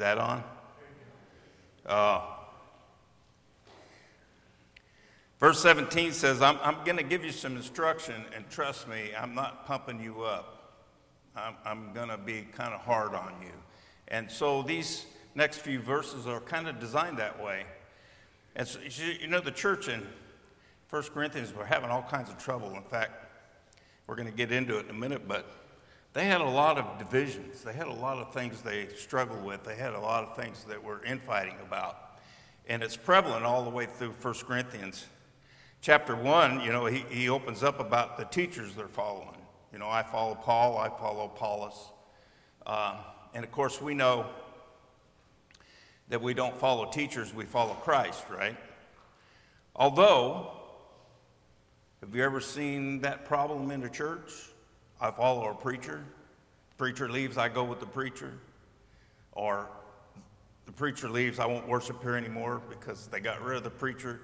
that on? Uh, verse 17 says, I'm, I'm going to give you some instruction, and trust me, I'm not pumping you up. I'm, I'm going to be kind of hard on you. And so these next few verses are kind of designed that way. And so, you know, the church in 1 Corinthians were having all kinds of trouble. In fact, we're going to get into it in a minute, but they had a lot of divisions. They had a lot of things they struggled with. They had a lot of things that were infighting about. And it's prevalent all the way through 1 Corinthians. Chapter 1, you know, he, he opens up about the teachers they're following. You know, I follow Paul, I follow Apollos. Um, and of course, we know that we don't follow teachers, we follow Christ, right? Although, have you ever seen that problem in the church? I follow a preacher. Preacher leaves, I go with the preacher. Or the preacher leaves, I won't worship here anymore because they got rid of the preacher.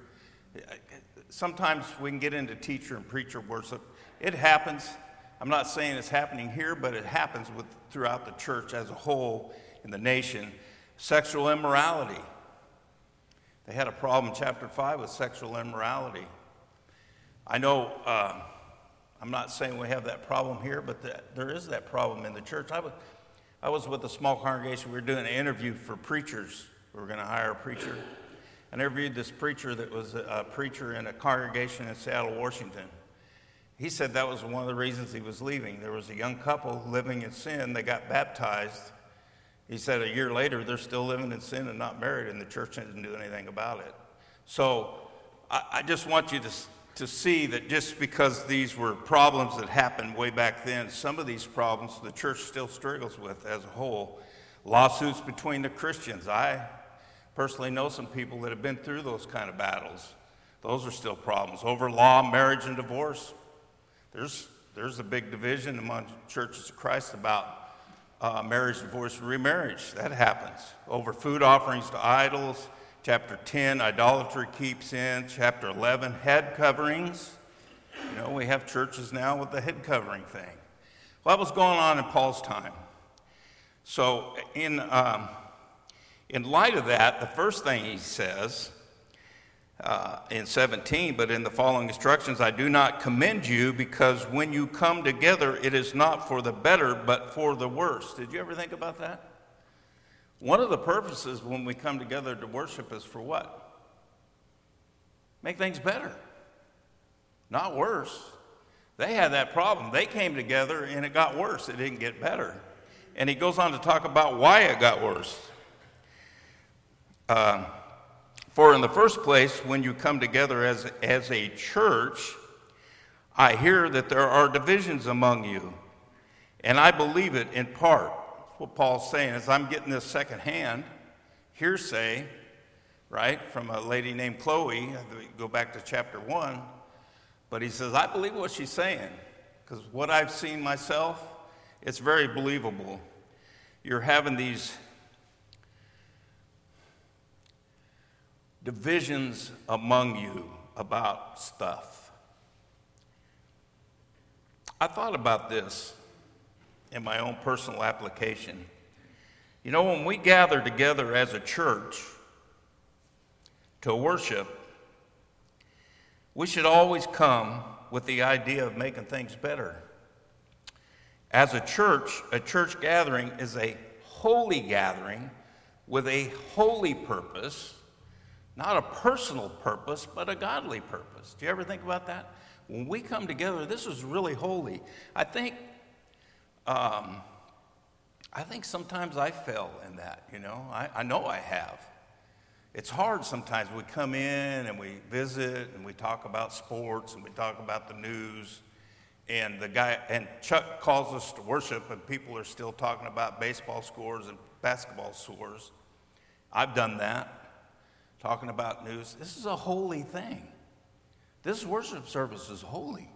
Sometimes we can get into teacher and preacher worship. It happens. I'm not saying it's happening here, but it happens with, throughout the church as a whole in the nation. Sexual immorality. They had a problem chapter 5 with sexual immorality. I know. Uh, I'm not saying we have that problem here, but there is that problem in the church. I was, I was with a small congregation. We were doing an interview for preachers. We were going to hire a preacher. I interviewed this preacher that was a, a preacher in a congregation in Seattle, Washington. He said that was one of the reasons he was leaving. There was a young couple living in sin. They got baptized. He said a year later, they're still living in sin and not married, and the church didn't do anything about it. So I, I just want you to to see that just because these were problems that happened way back then, some of these problems the church still struggles with as a whole. Lawsuits between the Christians. I personally know some people that have been through those kind of battles. Those are still problems. Over law, marriage, and divorce, there's, there's a big division among churches of Christ about uh, marriage, divorce, and remarriage. That happens. Over food offerings to idols, Chapter 10, idolatry keeps in. Chapter 11, head coverings. You know, we have churches now with the head covering thing. Well, that was going on in Paul's time. So, in, um, in light of that, the first thing he says uh, in 17, but in the following instructions, I do not commend you because when you come together, it is not for the better, but for the worse. Did you ever think about that? One of the purposes when we come together to worship is for what? Make things better, not worse. They had that problem. They came together and it got worse, it didn't get better. And he goes on to talk about why it got worse. Uh, for in the first place, when you come together as, as a church, I hear that there are divisions among you, and I believe it in part what Paul's saying is I'm getting this secondhand hearsay, right, from a lady named Chloe. Go back to chapter one. But he says, I believe what she's saying because what I've seen myself, it's very believable. You're having these divisions among you about stuff. I thought about this in my own personal application. You know, when we gather together as a church to worship, we should always come with the idea of making things better. As a church, a church gathering is a holy gathering with a holy purpose, not a personal purpose, but a godly purpose. Do you ever think about that? When we come together, this is really holy. I think um, I think sometimes I fell in that, you know. I, I know I have. It's hard sometimes. We come in and we visit and we talk about sports and we talk about the news. And the guy, and Chuck calls us to worship, and people are still talking about baseball scores and basketball scores. I've done that, talking about news. This is a holy thing. This worship service is holy.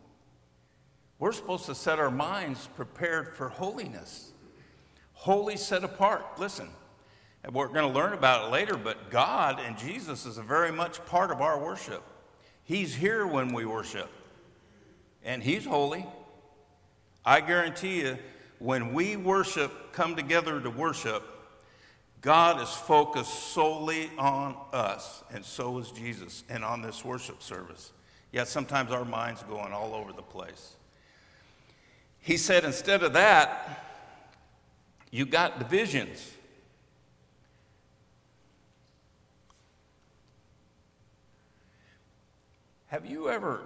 We're supposed to set our minds prepared for holiness. Holy, set apart. Listen, and we're going to learn about it later, but God and Jesus is a very much part of our worship. He's here when we worship, and He's holy. I guarantee you, when we worship, come together to worship, God is focused solely on us, and so is Jesus, and on this worship service. Yet sometimes our minds going all over the place. He said, instead of that, you got divisions. Have you ever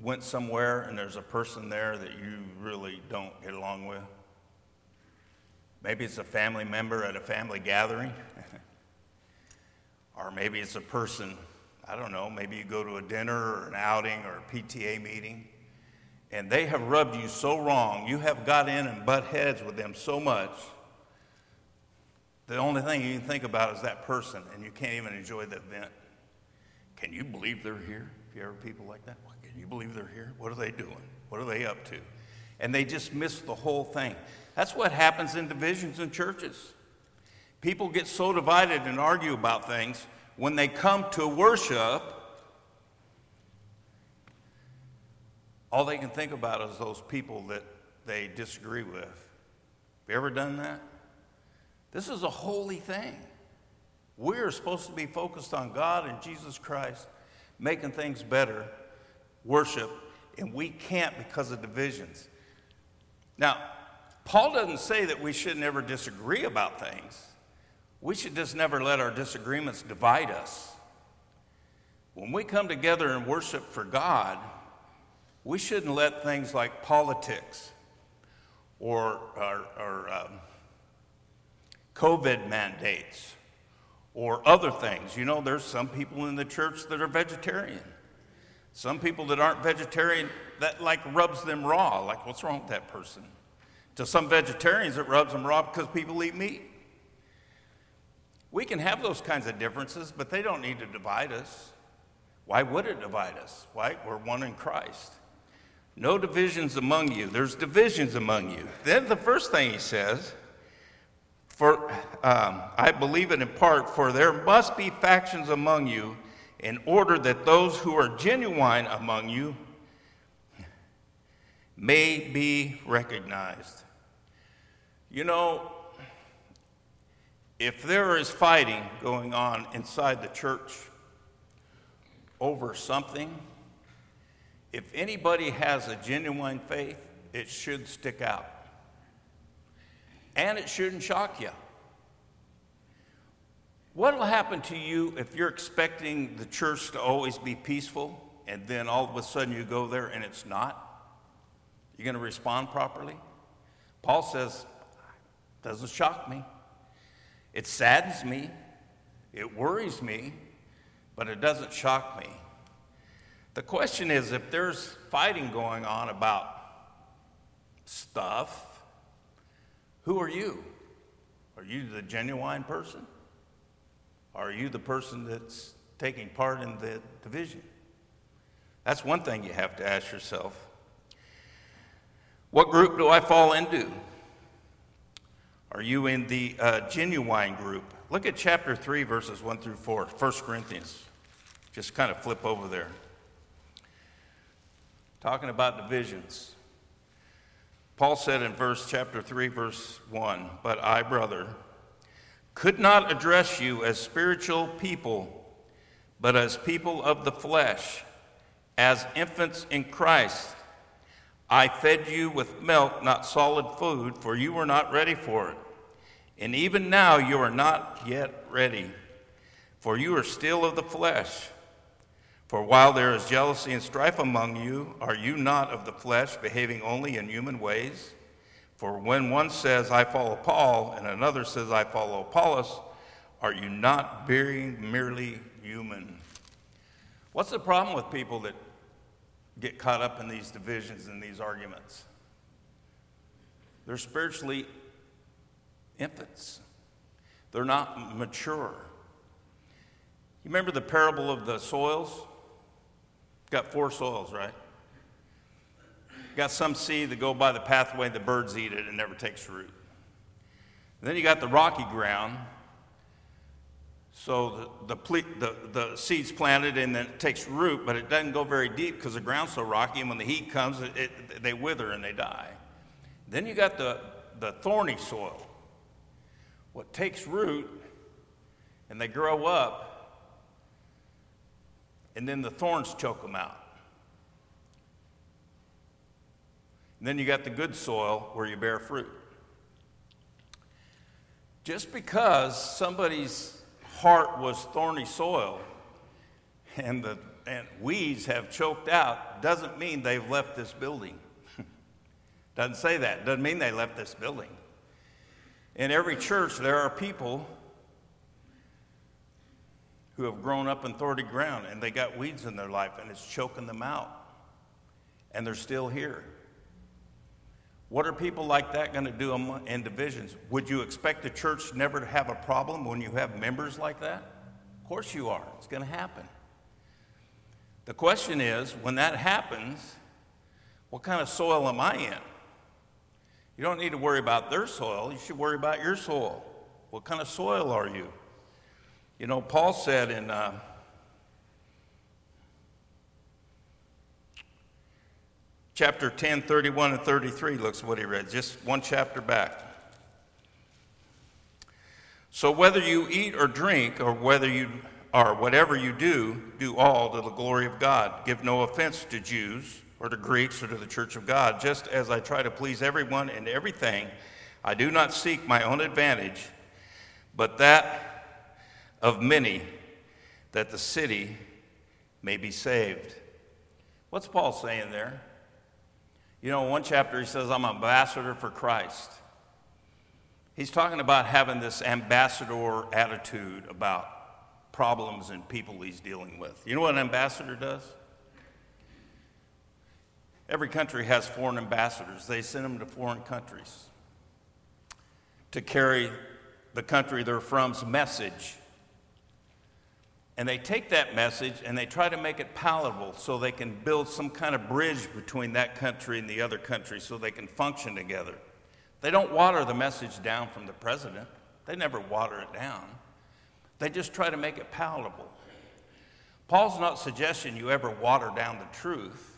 went somewhere and there's a person there that you really don't get along with? Maybe it's a family member at a family gathering. or maybe it's a person, I don't know, maybe you go to a dinner or an outing or a PTA meeting, and they have rubbed you so wrong. You have got in and butt heads with them so much. The only thing you can think about is that person, and you can't even enjoy the event. Can you believe they're here? If you ever people like that, can you believe they're here? What are they doing? What are they up to? And they just miss the whole thing. That's what happens in divisions in churches. People get so divided and argue about things. When they come to worship, all they can think about is those people that they disagree with. Have you ever done that? This is a holy thing. We're supposed to be focused on God and Jesus Christ, making things better, worship, and we can't because of divisions. Now, Paul doesn't say that we should never disagree about things. We should just never let our disagreements divide us. When we come together and worship for God, we shouldn't let things like politics or, or, or um, COVID mandates or other things. You know, there's some people in the church that are vegetarian. Some people that aren't vegetarian, that like rubs them raw. Like, what's wrong with that person? To some vegetarians, it rubs them raw because people eat meat. We can have those kinds of differences, but they don't need to divide us. Why would it divide us? Why? We're one in Christ. No divisions among you. There's divisions among you. Then the first thing he says, for um, I believe it in part, for there must be factions among you, in order that those who are genuine among you may be recognized. You know, if there is fighting going on inside the church over something, if anybody has a genuine faith, it should stick out. And it shouldn't shock you. What will happen to you if you're expecting the church to always be peaceful and then all of a sudden you go there and it's not? You're going to respond properly? Paul says, doesn't shock me. It saddens me. It worries me, but it doesn't shock me. The question is if there's fighting going on about stuff, who are you? Are you the genuine person? Are you the person that's taking part in the division? That's one thing you have to ask yourself. What group do I fall into? Are you in the uh, genuine group? Look at chapter 3, verses 1 through 4, 1 Corinthians. Just kind of flip over there. Talking about divisions. Paul said in verse chapter 3, verse 1, But I, brother, could not address you as spiritual people, but as people of the flesh, as infants in Christ. I fed you with milk, not solid food, for you were not ready for it. And even now you are not yet ready, for you are still of the flesh. For while there is jealousy and strife among you, are you not of the flesh, behaving only in human ways? For when one says, I follow Paul, and another says, I follow Apollos, are you not being merely human? What's the problem with people that get caught up in these divisions and these arguments. They're spiritually infants, they're not mature. You remember the parable of the soils? Got four soils, right? Got some seed that go by the pathway, the birds eat it and never takes root. then you got the rocky ground so the, the, the, the, seed's planted and then it takes root, but it doesn't go very deep because the ground's so rocky, and when the heat comes, it, it, they wither and they die. Then you got the, the thorny soil. what takes root and they grow up, and then the thorns choke them out. And then you got the good soil where you bear fruit. Just because somebody's heart was thorny soil and the and weeds have choked out doesn't mean they've left this building. doesn't say that. Doesn't mean they left this building. In every church, there are people who have grown up in thorny ground and they got weeds in their life and it's choking them out. And they're still here. What are people like that going to do in divisions? Would you expect the church never to have a problem when you have members like that? Of course you are. It's going to happen. The question is when that happens, what kind of soil am I in? You don't need to worry about their soil, you should worry about your soil. What kind of soil are you? You know, Paul said in uh, chapter 10, 31 and 33, looks what he read, just one chapter back. So whether you eat or drink, or whether you or whatever you do, do all to the glory of God. Give no offense to Jews or to Greeks or to the church of God, just as I try to please everyone in everything. I do not seek my own advantage, but that of many, that the city may be saved. What's Paul saying there? You know, in one chapter he says, I'm ambassador for Christ. He's talking about having this ambassador attitude about problems and people he's dealing with. You know what an ambassador does? Every country has foreign ambassadors. They send them to foreign countries to carry the country they're from's message and they take that message and they try to make it palatable so they can build some kind of bridge between that country and the other country so they can function together. They don't water the message down from the president, they never water it down. They just try to make it palatable. Paul's not suggesting you ever water down the truth.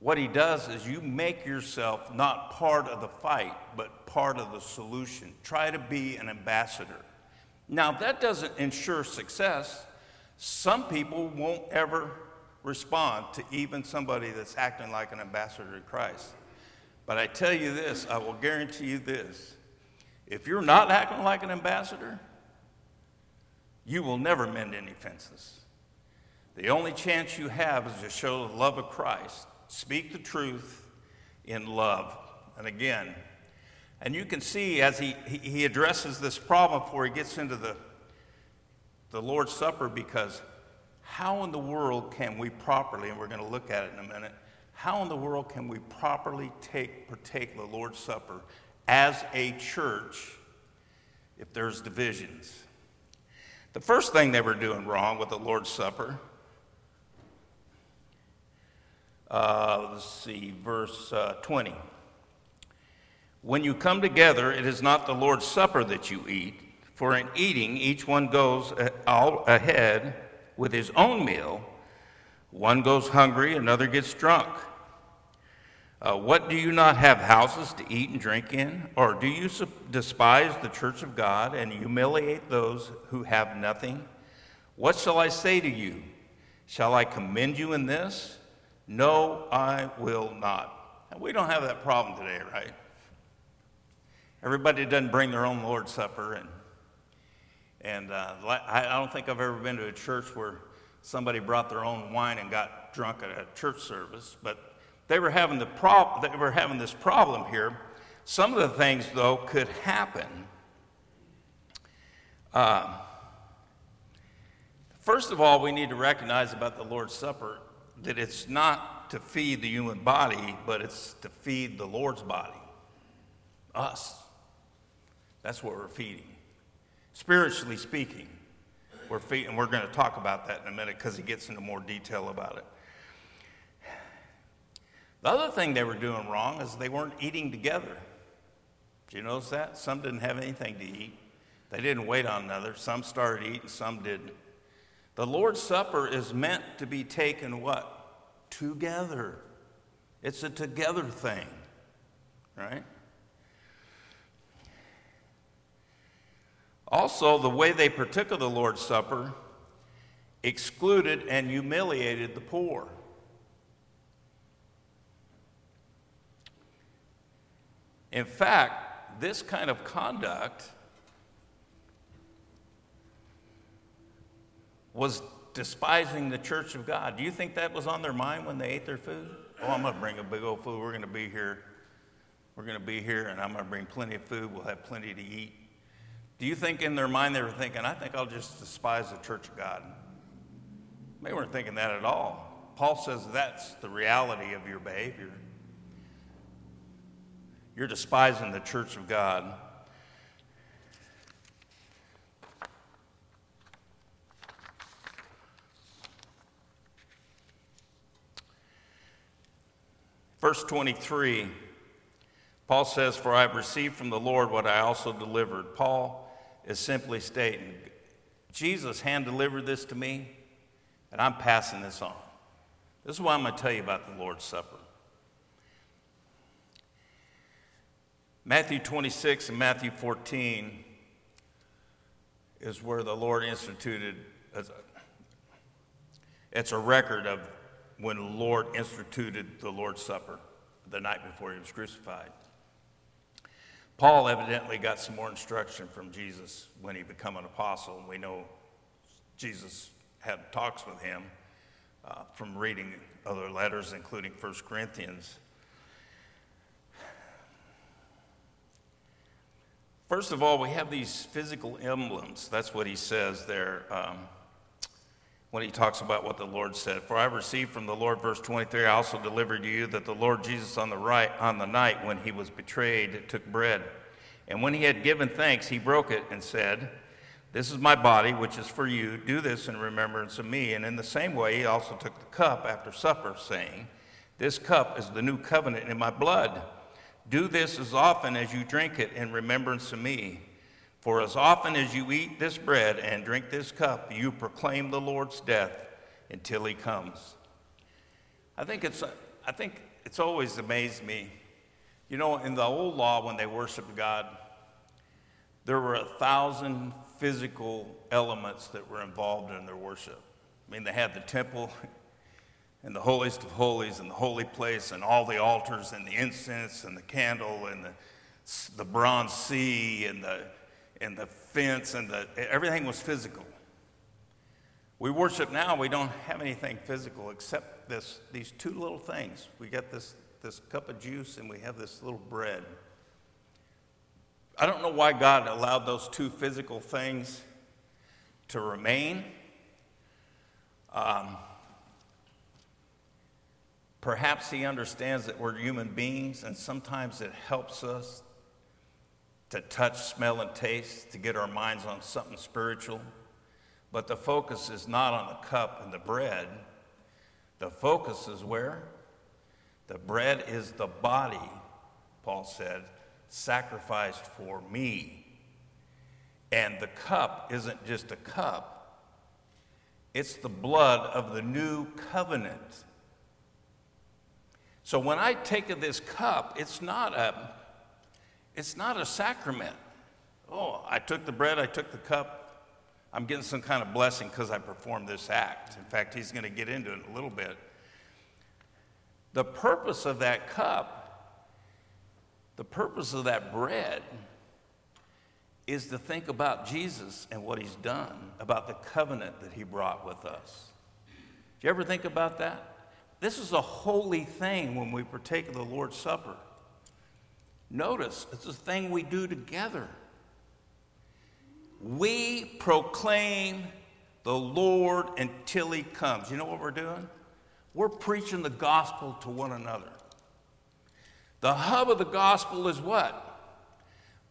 What he does is you make yourself not part of the fight, but part of the solution. Try to be an ambassador. Now, that doesn't ensure success. Some people won't ever respond to even somebody that's acting like an ambassador to Christ. But I tell you this, I will guarantee you this. If you're not acting like an ambassador, you will never mend any fences. The only chance you have is to show the love of Christ. Speak the truth in love. And again, and you can see as he, he addresses this problem before he gets into the, the Lord's Supper, because how in the world can we properly, and we're going to look at it in a minute, how in the world can we properly take, partake the Lord's Supper as a church if there's divisions? The first thing they were doing wrong with the Lord's Supper, uh, let's see, verse uh, 20. When you come together, it is not the Lord's Supper that you eat, for in eating, each one goes ahead with his own meal. One goes hungry, another gets drunk. Uh, what do you not have houses to eat and drink in? Or do you despise the church of God and humiliate those who have nothing? What shall I say to you? Shall I commend you in this? No, I will not. And we don't have that problem today, right? Everybody doesn't bring their own Lord's Supper. And, and uh, I don't think I've ever been to a church where somebody brought their own wine and got drunk at a church service. But they were having, the prob- they were having this problem here. Some of the things, though, could happen. Uh, first of all, we need to recognize about the Lord's Supper that it's not to feed the human body, but it's to feed the Lord's body, us. That's what we're feeding. Spiritually speaking, we're feeding, and we're going to talk about that in a minute because he gets into more detail about it. The other thing they were doing wrong is they weren't eating together. Did you notice that? Some didn't have anything to eat. They didn't wait on another. Some started eating, some didn't. The Lord's Supper is meant to be taken what? Together. It's a together thing, right? Also, the way they partook of the Lord's Supper excluded and humiliated the poor. In fact, this kind of conduct was despising the church of God. Do you think that was on their mind when they ate their food? Oh, I'm going to bring a big old food. We're going to be here. We're going to be here, and I'm going to bring plenty of food. We'll have plenty to eat. Do you think in their mind they were thinking, I think I'll just despise the church of God? They weren't thinking that at all. Paul says that's the reality of your behavior. You're despising the church of God. Verse 23, Paul says, For I have received from the Lord what I also delivered. Paul is simply stating, Jesus hand delivered this to me, and I'm passing this on. This is why I'm going to tell you about the Lord's Supper. Matthew 26 and Matthew 14 is where the Lord instituted, it's a record of when the Lord instituted the Lord's Supper the night before he was crucified. Paul evidently got some more instruction from Jesus when he became an apostle, and we know Jesus had talks with him uh, from reading other letters, including 1 Corinthians. First of all, we have these physical emblems. That's what he says there. Um, when he talks about what the Lord said. For I received from the Lord, verse 23, I also delivered to you that the Lord Jesus on the right on the night when he was betrayed took bread. And when he had given thanks, he broke it and said, This is my body, which is for you. Do this in remembrance of me. And in the same way, he also took the cup after supper, saying, This cup is the new covenant in my blood. Do this as often as you drink it in remembrance of me. For as often as you eat this bread and drink this cup, you proclaim the Lord's death until he comes. I think it's, I think it's always amazed me. You know, in the old law, when they worshiped God, there were a thousand physical elements that were involved in their worship. I mean, they had the temple and the holiest of holies and the holy place and all the altars and the incense and the candle and the, the bronze sea and the and the fence and the, everything was physical. We worship now, we don't have anything physical except this, these two little things. We get this, this cup of juice and we have this little bread. I don't know why God allowed those two physical things to remain. Um, perhaps He understands that we're human beings and sometimes it helps us to touch, smell, and taste, to get our minds on something spiritual. But the focus is not on the cup and the bread. The focus is where? The bread is the body, Paul said, sacrificed for me. And the cup isn't just a cup, it's the blood of the new covenant. So when I take of this cup, it's not a it's not a sacrament. Oh, I took the bread, I took the cup. I'm getting some kind of blessing because I performed this act. In fact, he's going to get into it in a little bit. The purpose of that cup, the purpose of that bread, is to think about Jesus and what he's done, about the covenant that he brought with us. Do you ever think about that? This is a holy thing when we partake of the Lord's Supper. Notice, it's a thing we do together. We proclaim the Lord until He comes. You know what we're doing? We're preaching the gospel to one another. The hub of the gospel is what?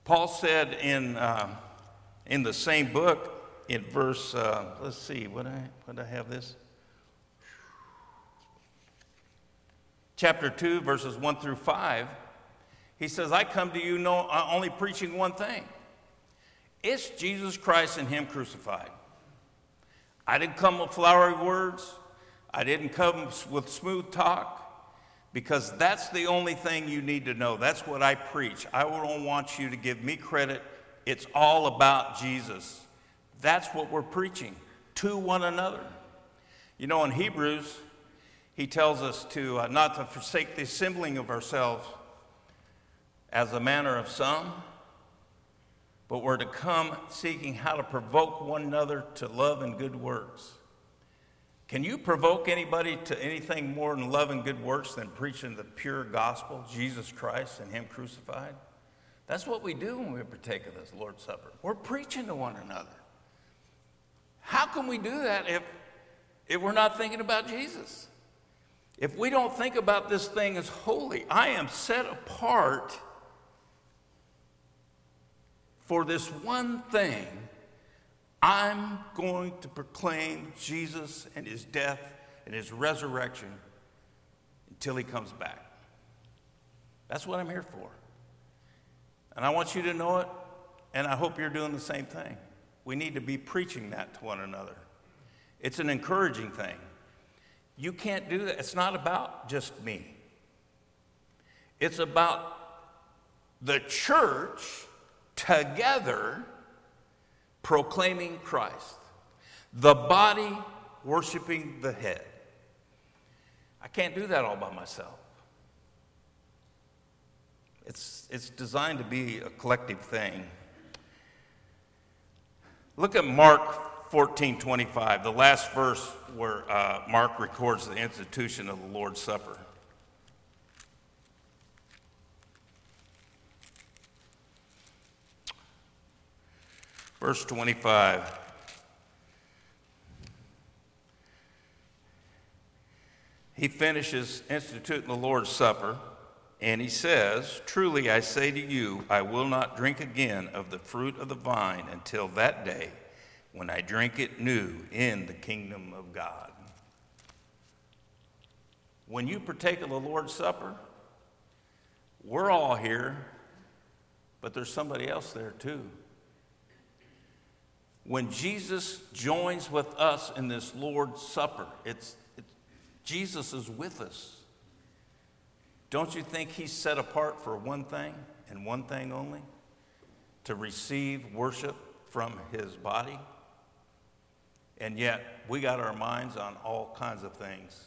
Paul said in, uh, in the same book, in verse, uh, let's see, what I, what I have this? Chapter 2, verses 1 through 5. He says, I come to you no, uh, only preaching one thing it's Jesus Christ and Him crucified. I didn't come with flowery words, I didn't come with smooth talk, because that's the only thing you need to know. That's what I preach. I don't want you to give me credit It's all about Jesus. That's what we're preaching to one another. You know, in Hebrews, he tells us to uh, not to forsake the assembling of ourselves as the manner of some, but we're to come seeking how to provoke one another to love and good works. Can you provoke anybody to anything more than love and good works than preaching the pure gospel, Jesus Christ and Him crucified? That's what we do when we partake of this Lord's Supper. We're preaching to one another. How can we do that if, if we're not thinking about Jesus? If we don't think about this thing as holy, I am set apart for this one thing. I'm going to proclaim Jesus and his death and his resurrection until he comes back. That's what I'm here for. And I want you to know it, and I hope you're doing the same thing. We need to be preaching that to one another. It's an encouraging thing. You can't do that. It's not about just me, it's about the church together proclaiming Christ, the body worshiping the head. I can't do that all by myself. It's, it's designed to be a collective thing. Look at Mark 14 25, the last verse where uh, Mark records the institution of the Lord's Supper. Verse 25. He finishes instituting the Lord's Supper. And he says, Truly I say to you, I will not drink again of the fruit of the vine until that day when I drink it new in the kingdom of God. When you partake of the Lord's Supper, we're all here, but there's somebody else there too. When Jesus joins with us in this Lord's Supper, it's, Jesus is with us. Don't you think he's set apart for one thing and one thing only? To receive worship from his body? And yet, we got our minds on all kinds of things.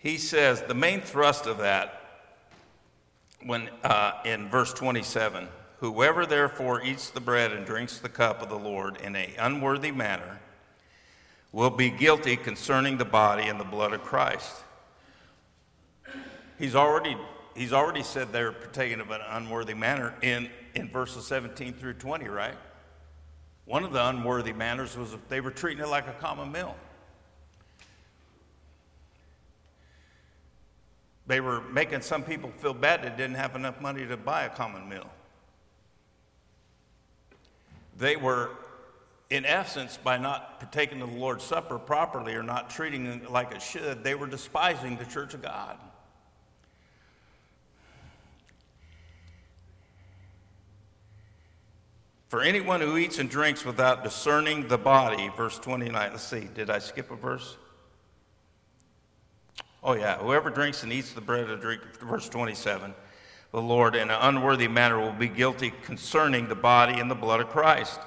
He says the main thrust of that when uh, in verse 27 whoever therefore eats the bread and drinks the cup of the lord in an unworthy manner will be guilty concerning the body and the blood of christ. He's already he's already said they're partaking of an unworthy manner in in verses 17 through 20 right? One of the unworthy manners was they were treating it like a common meal They were making some people feel bad that didn't have enough money to buy a common meal. They were, in essence, by not partaking of the Lord's Supper properly or not treating it like it should, they were despising the church of God. For anyone who eats and drinks without discerning the body, verse 29, let's see, did I skip a verse? Oh, yeah. Whoever drinks and eats the bread or drink, verse 27, the Lord in an unworthy manner will be guilty concerning the body and the blood of Christ.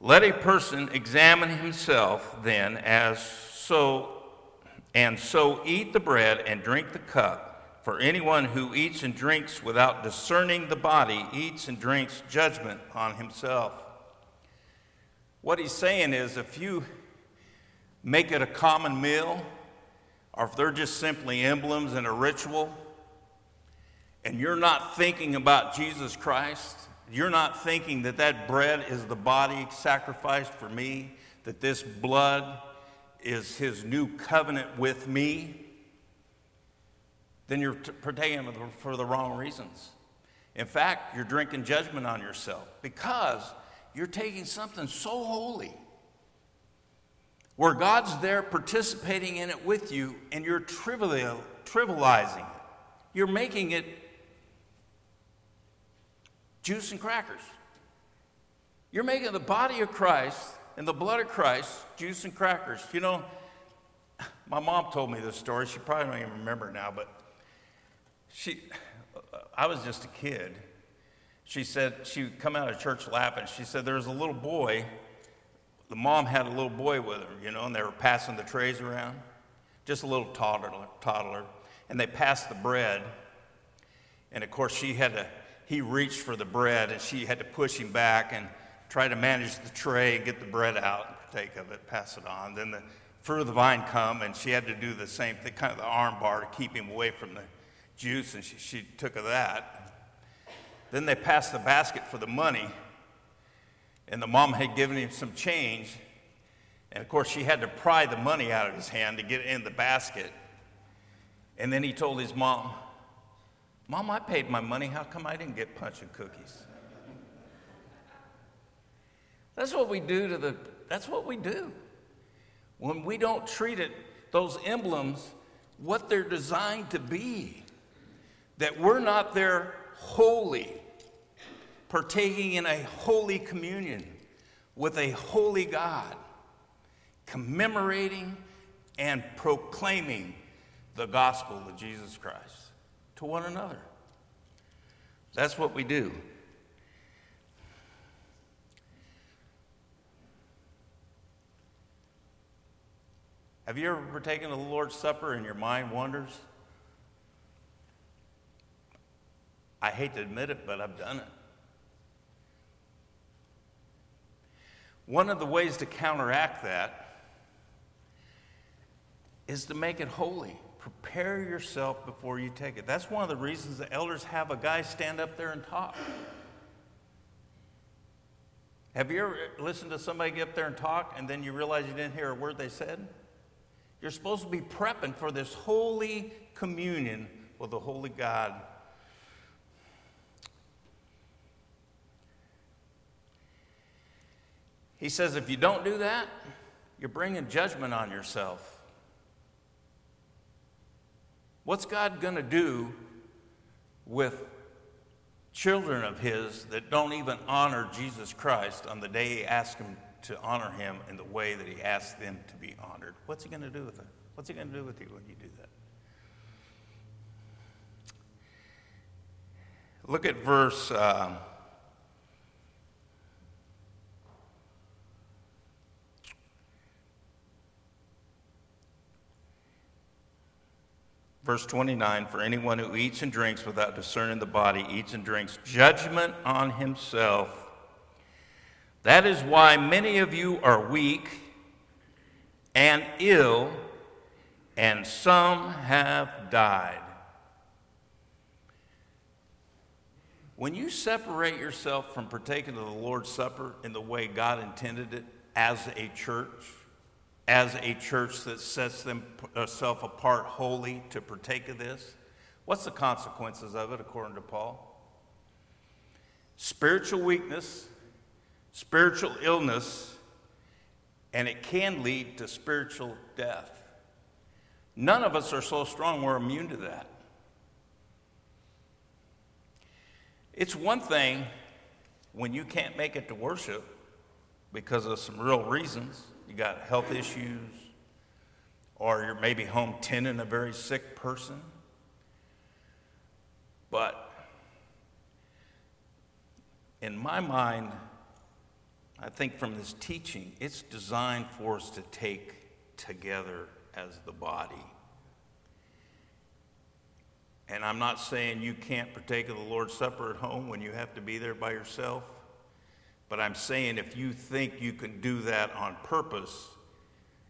Let a person examine himself then as so and so eat the bread and drink the cup. For anyone who eats and drinks without discerning the body eats and drinks judgment on himself. What he's saying is if you make it a common meal, or if they're just simply emblems and a ritual, and you're not thinking about Jesus Christ, you're not thinking that that bread is the body sacrificed for me, that this blood is his new covenant with me, then you're partaking for the wrong reasons. In fact, you're drinking judgment on yourself because you're taking something so holy where God's there participating in it with you and you're trivial, trivializing it. You're making it juice and crackers. You're making the body of Christ and the blood of Christ juice and crackers. You know, my mom told me this story. She probably don't even remember now, but she, I was just a kid. She said she would come out of church laughing. She said there was a little boy. The mom had a little boy with her, you know, and they were passing the trays around, just a little toddler, toddler, and they passed the bread. And of course, she had to. He reached for the bread, and she had to push him back and try to manage the tray, and get the bread out, take of it, pass it on. Then the fruit of the vine come, and she had to do the same thing, kind of the arm bar to keep him away from the juice, and she, she took of that. Then they passed the basket for the money, and the mom had given him some change. And of course, she had to pry the money out of his hand to get it in the basket. And then he told his mom, Mom, I paid my money. How come I didn't get punch and cookies? That's what we do to the, that's what we do. When we don't treat it, those emblems, what they're designed to be that we're not there holy, partaking in a holy communion with a holy God, commemorating and proclaiming the gospel of Jesus Christ to one another. That's what we do. Have you ever partaken of the Lord's Supper and your mind wanders? I hate to admit it, but I've done it. One of the ways to counteract that is to make it holy. Prepare yourself before you take it. That's one of the reasons the elders have a guy stand up there and talk. Have you ever listened to somebody get up there and talk and then you realize you didn't hear a word they said? You're supposed to be prepping for this holy communion with the holy God He says, if you don't do that, you're bringing judgment on yourself. What's God going to do with children of His that don't even honor Jesus Christ on the day He asked them to honor Him in the way that He asked them to be honored? What's He going to do with it? What's He going to do with you when you do that? Look at verse. Uh, Verse 29 For anyone who eats and drinks without discerning the body eats and drinks judgment on himself. That is why many of you are weak and ill, and some have died. When you separate yourself from partaking of the Lord's Supper in the way God intended it as a church, as a church that sets themselves uh, apart wholly to partake of this? What's the consequences of it, according to Paul? Spiritual weakness, spiritual illness, and it can lead to spiritual death. None of us are so strong we're immune to that. It's one thing when you can't make it to worship because of some real reasons you got health issues, or you're maybe home tending a very sick person. But in my mind, I think from this teaching, it's designed for us to take together as the body. And I'm not saying you can't partake of the Lord's Supper at home when you have to be there by yourself. But I'm saying if you think you can do that on purpose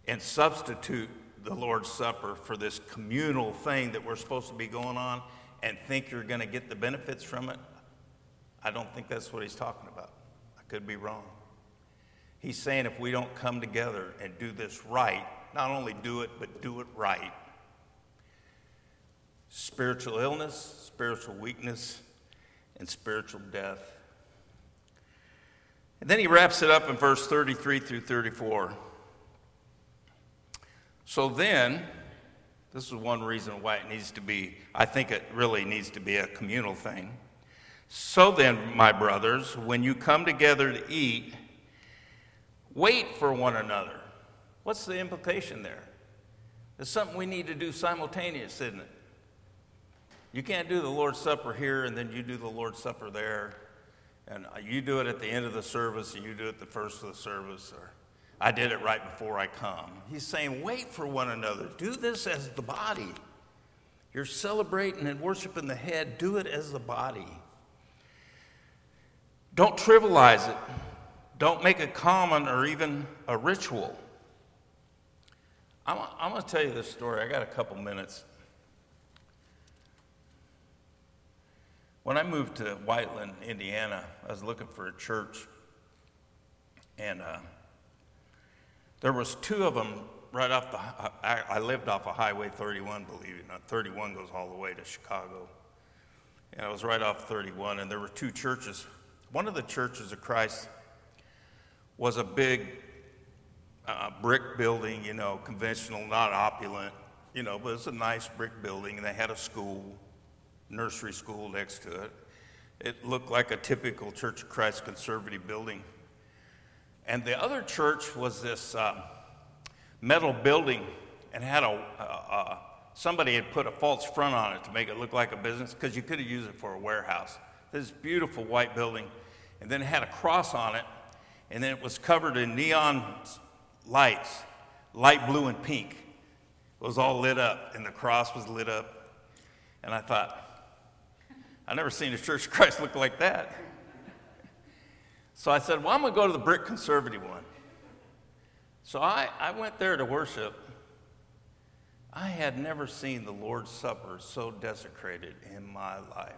and substitute the Lord's Supper for this communal thing that we're supposed to be going on and think you're going to get the benefits from it, I don't think that's what he's talking about. I could be wrong. He's saying if we don't come together and do this right, not only do it, but do it right, spiritual illness, spiritual weakness, and spiritual death and then he wraps it up in verse 33 through 34. So then, this is one reason why it needs to be, I think it really needs to be a communal thing. So then, my brothers, when you come together to eat, wait for one another. What's the implication there? It's something we need to do simultaneous, isn't it? You can't do the Lord's Supper here and then you do the Lord's Supper there. And you do it at the end of the service and you do it the first of the service. Or I did it right before I come. He's saying, wait for one another. Do this as the body. You're celebrating and worshiping the head. Do it as the body. Don't trivialize it. Don't make it common or even a ritual. I'm, I'm going to tell you this story. I got a couple minutes. When I moved to Whiteland, Indiana, I was looking for a church, and uh, there was two of them right off the. I, I lived off of Highway 31, believe it or not. 31 goes all the way to Chicago, and I was right off 31, and there were two churches. One of the churches of Christ was a big uh, brick building, you know, conventional, not opulent, you know, but it's a nice brick building, and they had a school, nursery school next to it. It looked like a typical Church of Christ conservative building. And the other church was this uh, metal building and had a, uh, somebody had put a false front on it to make it look like a business because you could have used it for a warehouse. This beautiful white building, and then it had a cross on it, and then it was covered in neon lights, light blue and pink. It was all lit up, and the cross was lit up. And I thought, I've never seen a Church of Christ look like that. So I said, Well, I'm going to go to the brick conservative one. So I, I went there to worship. I had never seen the Lord's Supper so desecrated in my life.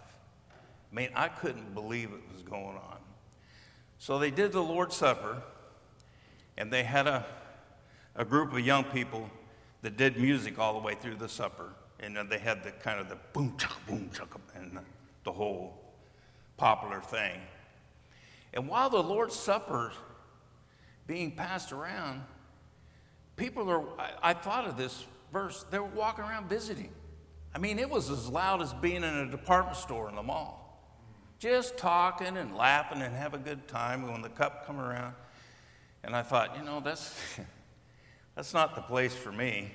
I mean, I couldn't believe it was going on. So they did the Lord's Supper, and they had a, a group of young people that did music all the way through the supper. And they had the kind of the boom, chaka, boom, chaka, and the, the whole popular thing. And while the Lord's Supper being passed around, people are, I, I thought of this verse, they were walking around visiting. I mean, it was as loud as being in a department store in the mall. Just talking and laughing and have a good time when the cup come around. And I thought, you know, that's, that's not the place for me.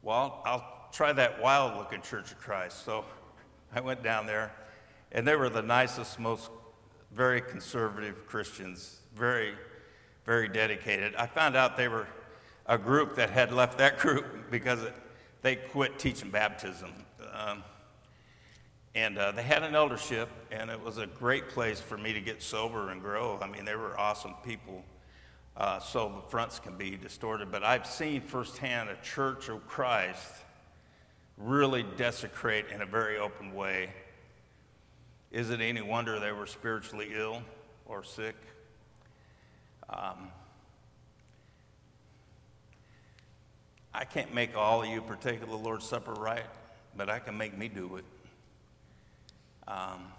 Well, I'll try that wild looking Church of Christ. So I went down there, and they were the nicest, most very conservative Christians, very, very dedicated. I found out they were a group that had left that group because it, they quit teaching baptism. Um, and uh, they had an eldership, and it was a great place for me to get sober and grow. I mean, they were awesome people. Uh, so the fronts can be distorted, but I've seen firsthand a church of Christ really desecrate in a very open way. Is it any wonder they were spiritually ill or sick? Um, I can't make all of you partake of the Lord's Supper right, but I can make me do it. Um,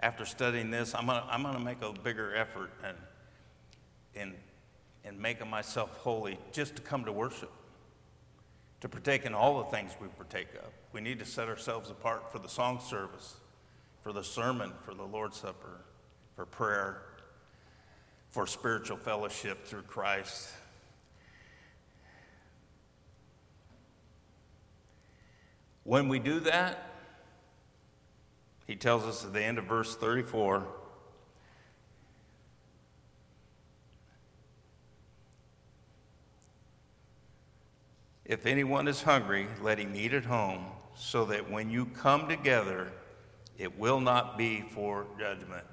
after studying this, I'm going to I'm gonna make a bigger effort and, in, in making myself holy just to come to worship, to partake in all the things we partake of. We need to set ourselves apart for the song service, for the sermon, for the Lord's Supper, for prayer, for spiritual fellowship through Christ. When we do that, he tells us at the end of verse 34 If anyone is hungry, let him eat at home, so that when you come together, it will not be for judgment.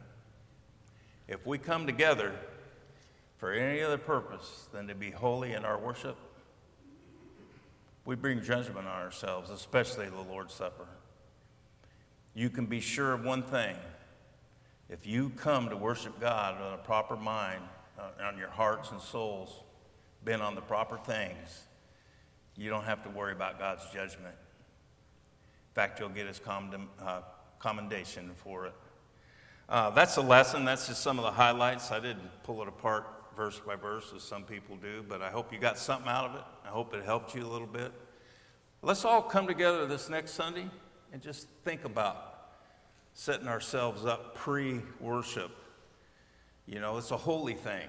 If we come together for any other purpose than to be holy in our worship, we bring judgment on ourselves, especially the Lord's Supper you can be sure of one thing. If you come to worship God with a proper mind, uh, on your hearts and souls, bent on the proper things, you don't have to worry about God's judgment. In fact, you'll get his uh, commendation for it. Uh, that's a lesson. That's just some of the highlights. I didn't pull it apart verse by verse as some people do, but I hope you got something out of it. I hope it helped you a little bit. Let's all come together this next Sunday and just think about setting ourselves up pre worship. You know, it's a holy thing.